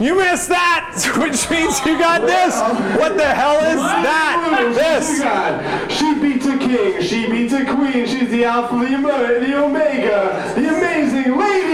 You missed that, which means you got this. What the hell is that? This. She beats a king. She beats a queen. She's the alpha, the omega, the omega, the amazing lady.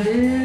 Hallelujah.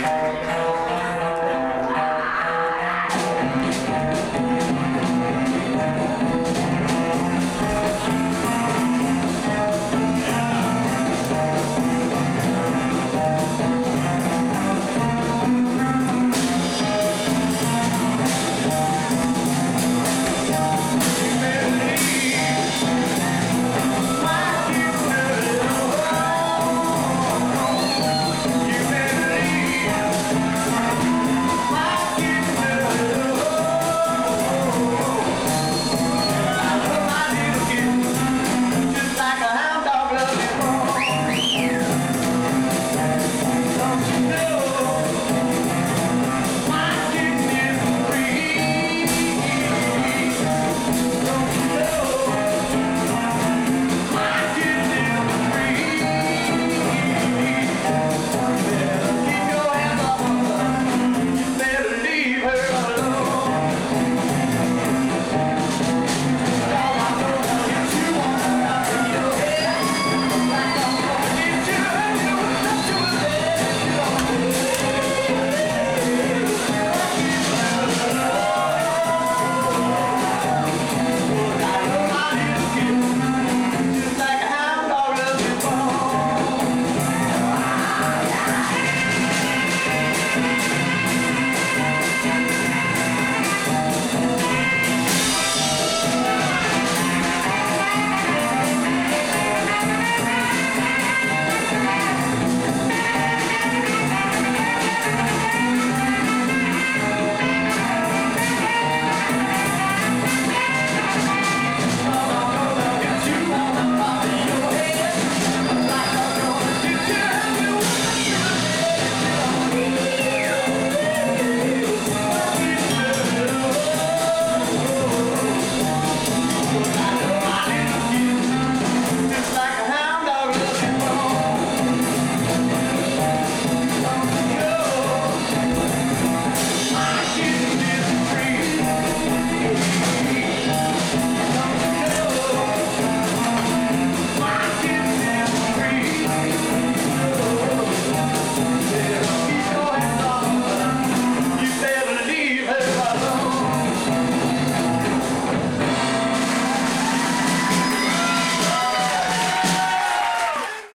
Okay.